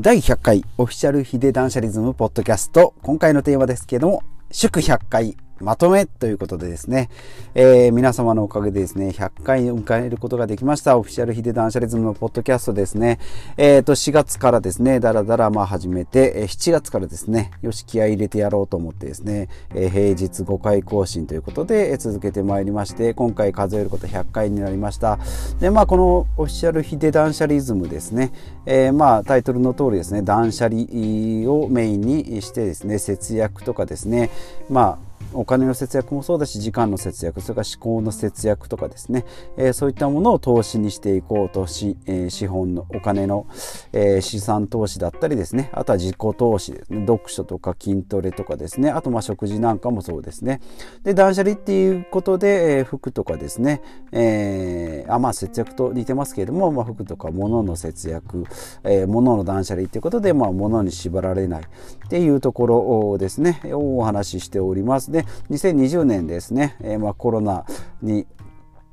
第100回オフィシャルヒデダンシャリズムポッドキャスト。今回のテーマですけども、祝100回まとめということでですね、えー、皆様のおかげでですね、100回を迎えることができました。オフィシャルヒデダンシャリズムのポッドキャストですね。えっ、ー、と、4月からですね、だらだらまあ始めて、7月からですね、よし、気合入れてやろうと思ってですね、えー、平日5回更新ということで、続けてまいりまして、今回数えること100回になりました。で、まあ、このオフィシャルヒデダンシャリズムですね、えー、まあ、タイトルの通りですね、断捨離をメインにしてですね、節約とかですね、まあ、お金の節約もそうだし時間の節約それから思考の節約とかですね、えー、そういったものを投資にしていこうとし、えー、資本のお金の、えー、資産投資だったりですね。あとは自己投資ですね。読書とか筋トレとかですね。あとまあ食事なんかもそうですね。で断捨離っていうことで、えー、服とかですね、えー、あまあ節約と似てますけれども、まあ、服とか物の節約、えー、物の断捨離っていうことで、まあ、物に縛られないっていうところですね。お話ししております。ますで2020年ですね、えー、まあコロナに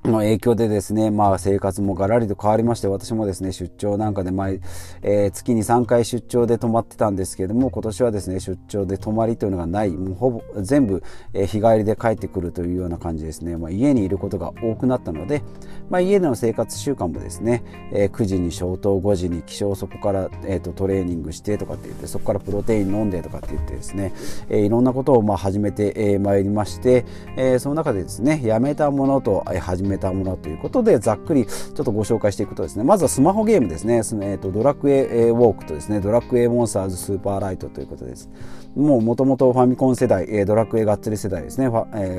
の影響でですね、まあ生活もガラリと変わりまして、私もですね、出張なんかで毎、えー、月に3回出張で泊まってたんですけれども、今年はですね、出張で泊まりというのがない、もうほぼ全部、えー、日帰りで帰ってくるというような感じですね。まあ家にいることが多くなったので、まあ家での生活習慣もですね、えー、9時に消灯、5時に起床、そこから、えーと、トレーニングしてとかって言って、そこからプロテイン飲んでとかって言ってですね、えー、いろんなことをまあ始めてまい、えー、りまして、えー、その中でですね、やめたものと、始めたものということでざっくりちょっとご紹介していくとですねまずはスマホゲームですね、えーと、ドラクエウォークとですねドラクエモンスターズスーパーライトということです。もうもともとファミコン世代、えー、ドラクエがっつり世代ですね、え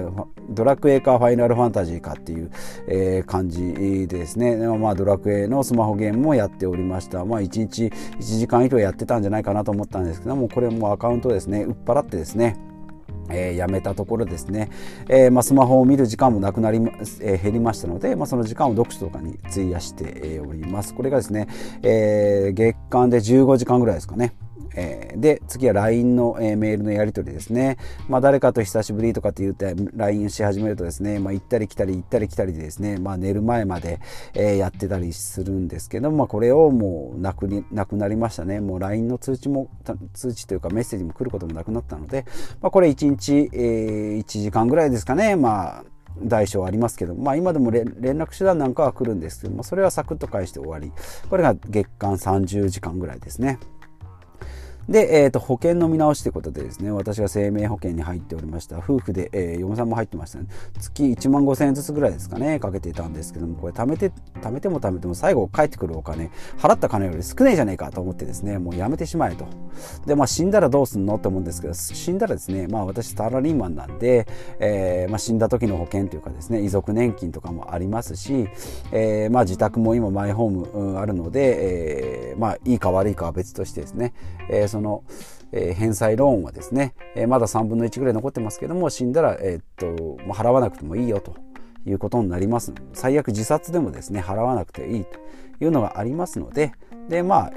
ー、ドラクエかファイナルファンタジーかっていう、えー、感じでですね、まあ、ドラクエのスマホゲームもやっておりました。まあ1日1時間以上やってたんじゃないかなと思ったんですけどもこれもアカウントですね売っ払ってですねえー、やめたところですね、えーまあ、スマホを見る時間もなくなり、えー、減りましたので、まあ、その時間を読書とかに費やしております。これがですね、え、月間で15時間ぐらいですかね。えー、で次は LINE の、えー、メールのやり取りですね、まあ、誰かと久しぶりとかって言って LINE し始めるとですね、まあ、行ったり来たり行ったり来たりでですね、まあ、寝る前まで、えー、やってたりするんですけど、まあ、これをもうなくになくなりましたね。もう LINE の通知も通知というかメッセージも来ることもなくなったので、まあ、これ1日、えー、1時間ぐらいですかね。まあ大小ありますけど、まあ、今でも連絡手段なんかは来るんですけどもそれはサクッと返して終わり。これが月間30時間ぐらいですね。で、えー、と保険の見直しということでですね私が生命保険に入っておりました夫婦で、えー、嫁さんも入ってましたね。月1万5000円ずつぐらいですかねかけていたんですけどもこれ貯めて貯めても貯めても最後返ってくるお金払った金より少ないじゃねえかと思ってですねもうやめてしまえと。でまあ死んだらどうすんのって思うんですけど死んだらですねまあ私サラリーマンなんで、えーまあ、死んだ時の保険というかですね遺族年金とかもありますし、えーまあ、自宅も今マイホーム、あるので、えー、まあいいか悪いかは別としてですね、えー、その、えー、返済ローンはですね、えー、まだ3分の1ぐらい残ってますけども死んだら、えー、っともう払わなくてもいいよということになります最悪自殺でもですね払わなくていいというのがありますのででまあ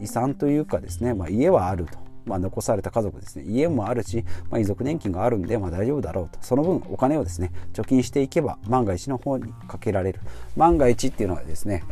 遺産というかですね、まあ、家はあると。まあ、残された家族ですね。家もあるし、まあ、遺族年金があるんで、まあ、大丈夫だろうと。その分お金をですね貯金していけば万が一の方にかけられる。万が一っていうのはですね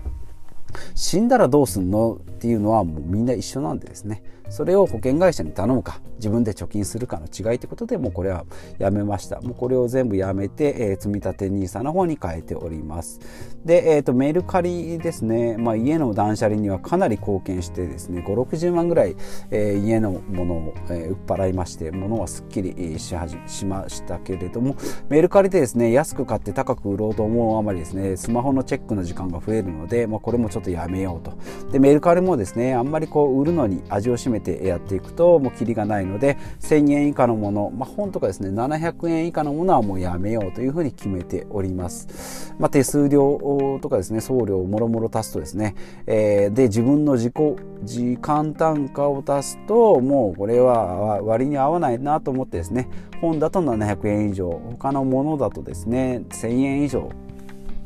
死んだらどうすんのっていうのはもうみんな一緒なんでですね。それを保険会社に頼むか。自分で貯金するかの違いということでもうこれはやめました。もうこれを全部やめて、えー、積立 NISA の方に変えております。で、えーと、メルカリですね、まあ、家の断捨離にはかなり貢献してですね560万ぐらい、えー、家のものを、えー、売っ払いまして物はすっきりしはじしましたけれどもメルカリでですね安く買って高く売ろうと思うあまりですねスマホのチェックの時間が増えるので、まあ、これもちょっとやめようと。でメルカリもですねあんまりこう売るのに味を占めてやっていくともうキリがないので1000円以下のもの、まあ、本とかですね700円以下のものはもうやめようというふうに決めております、まあ、手数料とかですね送料もろもろ足すとですね、えー、で自分の自己時間単価を足すともうこれは割に合わないなと思ってですね本だと700円以上他のものだとですね1000円以上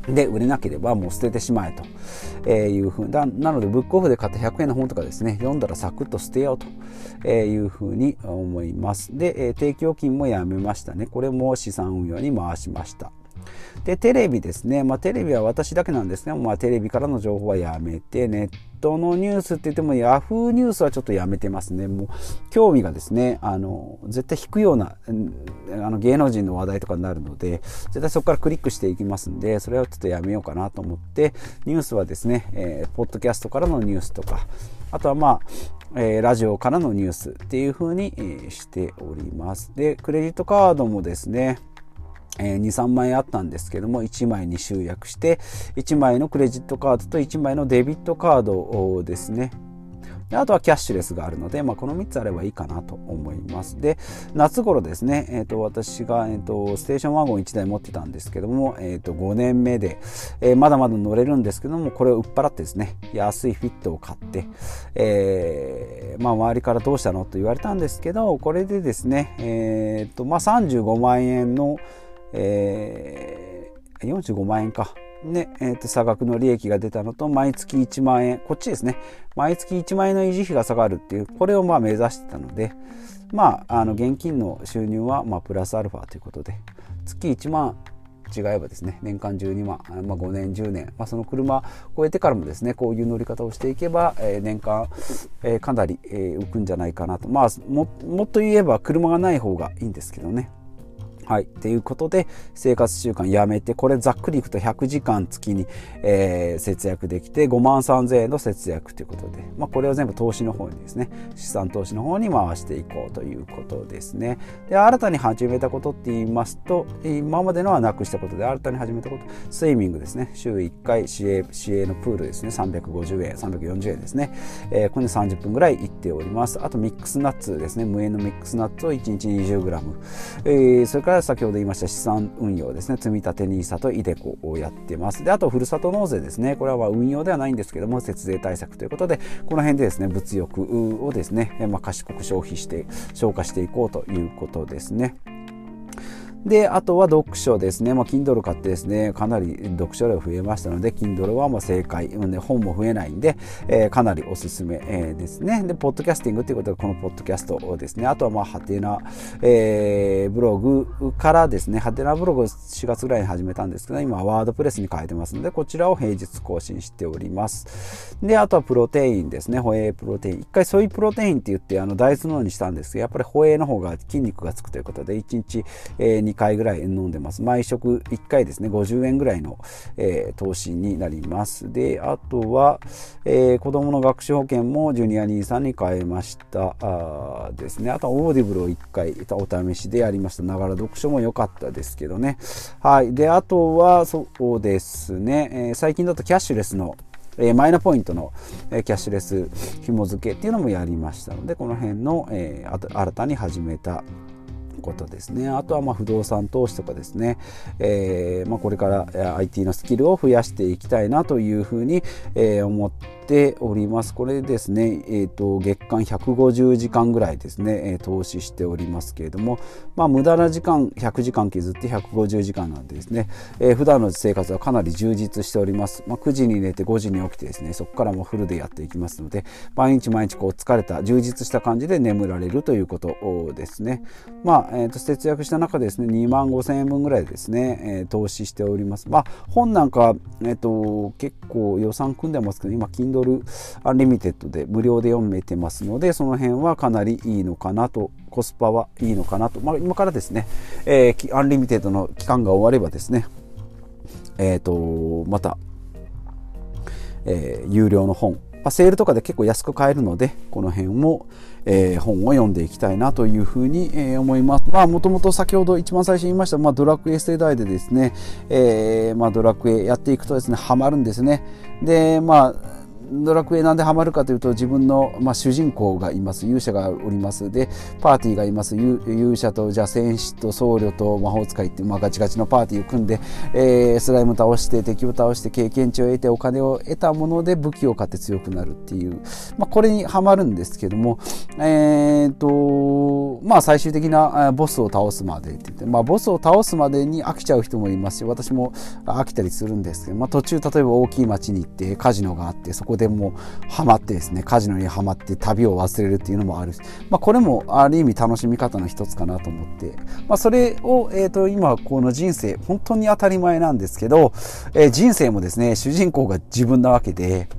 で売れなければもう捨ててしまえというふうななのでブックオフで買った100円の本とかですね読んだらサクッと捨てようというふうに思います。で定期預金もやめましたね。これも資産運用に回しました。で、テレビですね。まあ、テレビは私だけなんですね。まあ、テレビからの情報はやめて、ネットのニュースって言っても、ヤフーニュースはちょっとやめてますね。もう、興味がですね、あの、絶対引くような、あの、芸能人の話題とかになるので、絶対そこからクリックしていきますんで、それはちょっとやめようかなと思って、ニュースはですね、えー、ポッドキャストからのニュースとか、あとはまあ、えー、ラジオからのニュースっていう風に、えー、しております。で、クレジットカードもですね、えー、2、3枚あったんですけども、1枚に集約して、1枚のクレジットカードと1枚のデビットカードをですね、であとはキャッシュレスがあるので、まあ、この3つあればいいかなと思います。で、夏頃ですね、えーと、私が、えーと、ステーションワゴン1台持ってたんですけども、えーと、5年目で、えー、まだまだ乗れるんですけども、これを売っ払ってですね、安いフィットを買って、えー、まあ、周りからどうしたのと言われたんですけど、これでですね、えーとまあ、35万円の、えー、45万円か。ね、えっ、ー、と、差額の利益が出たのと、毎月1万円、こっちですね。毎月1万円の維持費が下がるっていう、これをまあ目指してたので、まあ、あの、現金の収入は、まあ、プラスアルファということで、月1万違えばですね、年間12万、まあ、5年、10年、まあ、その車を超えてからもですね、こういう乗り方をしていけば、えー、年間、えー、かなり、えー、浮くんじゃないかなと。まあも、もっと言えば車がない方がいいんですけどね。はい。ということで、生活習慣やめて、これざっくりいくと100時間月に、えー、節約できて、5万3000円の節約ということで、まあ、これを全部投資の方にですね、資産投資の方に回していこうということですね。で、新たに始めたことって言いますと、今までのはなくしたことで、新たに始めたこと、スイミングですね。週1回市営、市営のプールですね、350円、340円ですね。えー、これで30分ぐらい行っております。あとミックスナッツですね、無塩のミックスナッツを1日 20g。えー、それから先ほど言いました資産運用ですね。積立 NISA と iDeCo をやってます。であとふるさと納税ですね。これは運用ではないんですけども節税対策ということでこの辺でですね物欲をですね、まあ、賢く消費して消化していこうということですね。で、あとは読書ですね。まあ、Kindle 買ってですね、かなり読書量増えましたので、Kindle はまあ正解、ね、本も増えないんで、えー、かなりおすすめ、えー、ですね。で、ポッドキャスティングということで、このポッドキャストをですね、あとはまあ、ハテナ、え、ブログからですね、ハテナブログを4月ぐらいに始めたんですけど、今、ワードプレスに変えてますので、こちらを平日更新しております。で、あとはプロテインですね、ホエイプロテイン。一回ソイプロテインって言って、あの、大豆のようにしたんですけど、やっぱりホエイの方が筋肉がつくということで、1日、えー、2回ぐらい飲んでます。毎食1回ですね、50円ぐらいの、えー、投資になります。で、あとは、えー、子供の学習保険もジュニア NISA に変えました。あですね。あとは Audible を1回お試しでやりました。ながら読書も良かったですけどね。はい。で、あとは、そうですね、えー、最近だとキャッシュレスのマイナポイントの、キャッシュレス紐付けっていうのもやりましたのでこの辺の、え、新たに始めたことですね。あとはま不動産投資とかですね、えー、ま、これから IT のスキルを増やしていきたいなというふうに、え思っております。これですね、えーと、月間150時間ぐらいですね、え投資しておりますけれども、まあ、無駄な時間100時間削って150時間なんでですね、えー、普段の生活はかなり充実しております。まあ、9時に寝て5時に起きてですね、そこからもフルでやっていきますので、毎日毎日こう疲れた、充実した感じで眠られるということですね。まあえーと、節約した中ですね2万5千円分ぐらいですね、えー、投資しております。まあ、本なんか、えーと、結構予算組んでますけど今 Kindle Unlimited で無料で読めてますのでその辺はかなりいいのかなとコスパはいいのかなと、まあ、今からですね、えー、 Unlimited の期間が終わればですねえっ、ー、とまた、えー、有料の本まあ、セールとかで結構安く買えるのでこの辺も、えー、本を読んでいきたいなというふうに、えー、思います。まあもともと先ほど一番最初に言いました、まあ、ドラクエ世代でですね、えー、まあ、ドラクエやっていくとですねハマるんですね。でまあドラクエなんでハマるかというと自分の、まあ、主人公がいます。勇者がおります。でパーティーがいます。勇者とじゃ戦士と僧侶と魔法使いっていう、まあ、ガチガチのパーティーを組んで、えー、スライム倒して敵を倒して経験値を得てお金を得たもので武器を買って強くなるっていう、まあ、これにはまるんですけどもえー、とまあ最終的なボスを倒すまでって言って、まあ、ボスを倒すまでに飽きちゃう人もいますし私も飽きたりするんですけど、まあ、途中例えば大きい町に行ってカジノがあってそこででもハマってですねカジノにはまって旅を忘れるっていうのもあるし、まあ、これもある意味楽しみ方の一つかなと思って、まあ、それを、えーと、今この人生本当に当たり前なんですけど、えー、人生もですね主人公が自分なわけで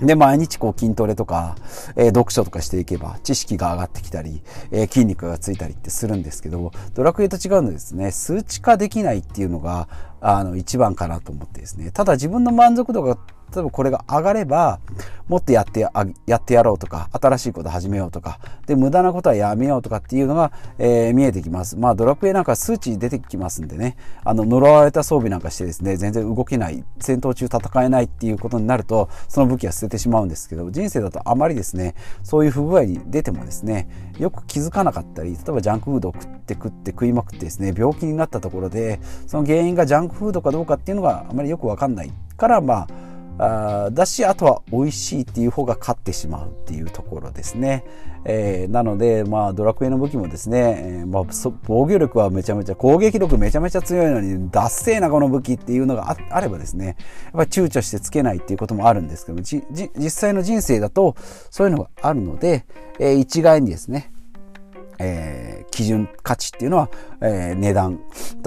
で、毎日こう筋トレとか、えー、読書とかしていけば知識が上がってきたり、えー、筋肉がついたりってするんですけど、ドラクエと違うのですね、数値化できないっていうのが、あの、一番かなと思ってですね。ただ自分の満足度が例えばこれが上がれば、もっとやってややってやろうとか、新しいこと始めようとか、で、無駄なことはやめようとかっていうのが、えー、見えてきます。まあ、ドラクエなんか数値出てきますんでね、あの、呪われた装備なんかしてですね、全然動けない、戦闘中戦えないっていうことになると、その武器は捨ててしまうんですけど、人生だとあまりですね、そういう不具合に出てもですね、よく気づかなかったり、例えばジャンクフードを食って食って食いまくってですね、病気になったところで、その原因がジャンクフードかどうかっていうのがあまりよくわかんないから、まあ、あだしあとは美味しいっていう方が勝ってしまうっていうところですね、えー、なのでまあドラクエの武器もですね、えー、まあ、防御力はめちゃめちゃ攻撃力めちゃめちゃ強いのにダッセーなこの武器っていうのがあればですねやっぱり躊躇してつけないっていうこともあるんですけど実際の人生だとそういうのがあるので、えー、一概にですねえー、基準価値っていうのは、えー、値段。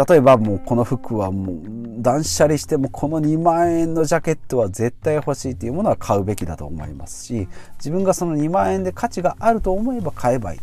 例えばもうこの服はもう断捨離してもこの2万円のジャケットは絶対欲しいっていうものは買うべきだと思いますし自分がその2万円で価値があると思えば買えばいい。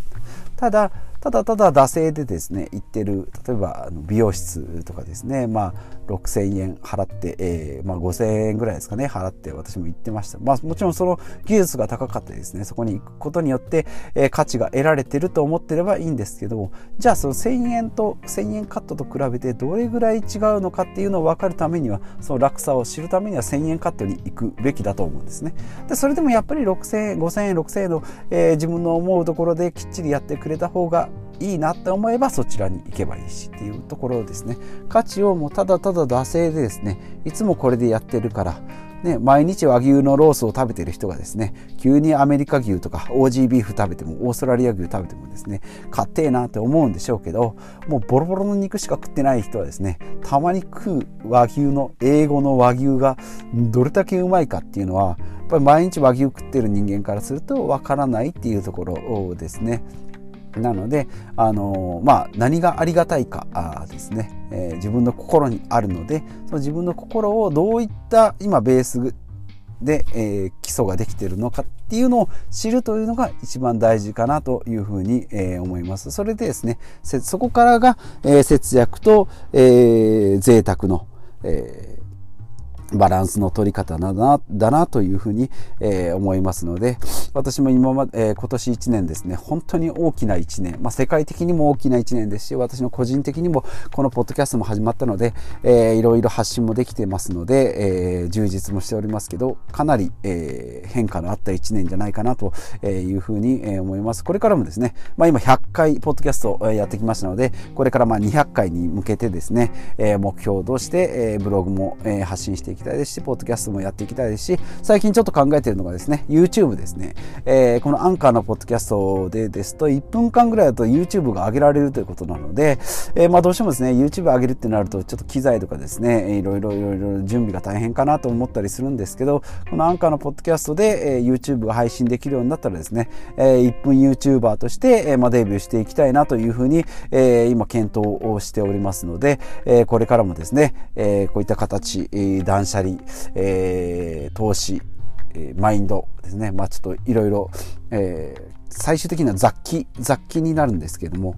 ただただただ惰性でですね行ってる例えば美容室とかですねまあ6000円払って、えー、まあ、5000円ぐらいですかね払って私も行ってました。まあもちろんその技術が高かったですね。そこに行くことによって、えー、価値が得られてると思ってればいいんですけどじゃあその1000円と1000円カットと比べてどれぐらい違うのかっていうのを分かるためにはその落差を知るためには1000円カットに行くべきだと思うんですね。でそれでもやっぱり6000円5000円6000円の、えー、自分の思うところできっちりやってくれた方がいいなって思えばそちらに行けばいいしっていうところですね価値をもうただただ惰性でですねいつもこれでやってるからね、毎日和牛のロースを食べてる人がですね急にアメリカ牛とか OG ビーフ食べてもオーストラリア牛食べてもですね買ってえなって思うんでしょうけどもうボロボロの肉しか食ってない人はですねたまに食う和牛の英語の和牛がどれだけうまいかっていうのはやっぱり毎日和牛食ってる人間からするとわからないっていうところですね。なので、あのまあ、何がありがたいかですね、えー、自分の心にあるのでその自分の心をどういった今ベースで、えー、基礎ができているのかっていうのを知るというのが一番大事かなというふうに、えー、思います。それでですねそこからが、えー、節約と、えー、贅沢の、えーバランスの取り方だなだなというふうに、えー、思いますので私も今まで、えー、今年1年ですね本当に大きな1年、まあ、世界的にも大きな1年ですし私の個人的にもこのポッドキャストも始まったので、えー、いろいろ発信もできてますので、えー、充実もしておりますけどかなり、えー、変化のあった1年じゃないかなというふうに思います。これからもですね、まあ、今100回ポッドキャストをやってきましたのでこれからまあ200回に向けてですね、えー、目標として、えー、ブログも、えー、発信していきたいですし、ポッドキャストもやっていきたいですし、最近ちょっと考えているのがですね、YouTube ですね。えー、このアンカーのポッドキャストでですと、1分間ぐらいだと YouTube が上げられるということなので、えー、まあどうしてもですね、YouTube 上げるってなると、ちょっと機材とかですね、いろいろいろいろ準備が大変かなと思ったりするんですけど、このアンカーのポッドキャストで、えー、YouTube が配信できるようになったらですね、えー、1分 YouTuber として、えー、まあデビューしていきたいなというふうに、えー、今検討をしておりますので、えー、これからもですね、えー、こういった形、断捨離、えー、投資、えー、マインドですね、まあ、ちょっといろいろ最終的には雑記雑記になるんですけども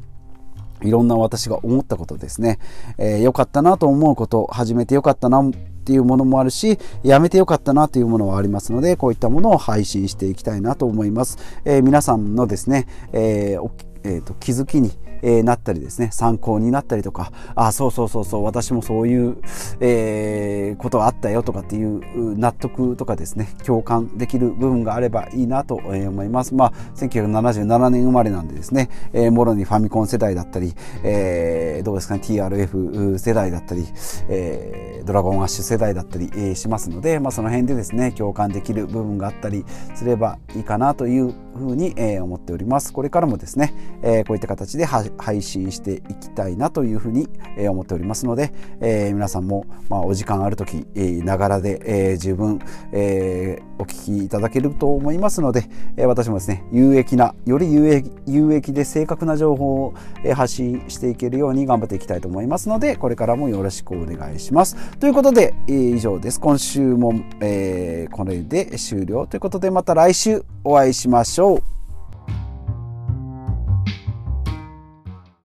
いろんな私が思ったことですね、えー、よかったなと思うこと始めてよかったなっていうものもあるしやめてよかったなというものはありますのでこういったものを配信していきたいなと思います、えー、皆さんのですね、えーえーと気づきにえ、なったりですね参考になったりとかあそうそうそうそう私もそういう、えー、ことがあったよとかっていう納得とかですね共感できる部分があればいいなと思います。まあ1977年生まれなんでですね、えー、もろにファミコン世代だったり、えー、どうですかね TRF 世代だったり、えー、ドラゴンアッシュ世代だったり、えー、しますので、まあ、その辺でですね共感できる部分があったりすればいいかなというふうに、えー、思っております。これからもですね、えー、こういった形で配信していきたいなというふうに思っておりますので、えー、皆さんも、まあ、お時間あるとき、ながらで、えー、十分、えー、お聞きいただけると思いますので、えー、私もですね、有益な、より有益有益で正確な情報を、え、発信していけるように頑張っていきたいと思いますので、これからもよろしくお願いします。ということで、えー、以上です。今週も、えー、これで終了ということで、また来週お会いしましょう。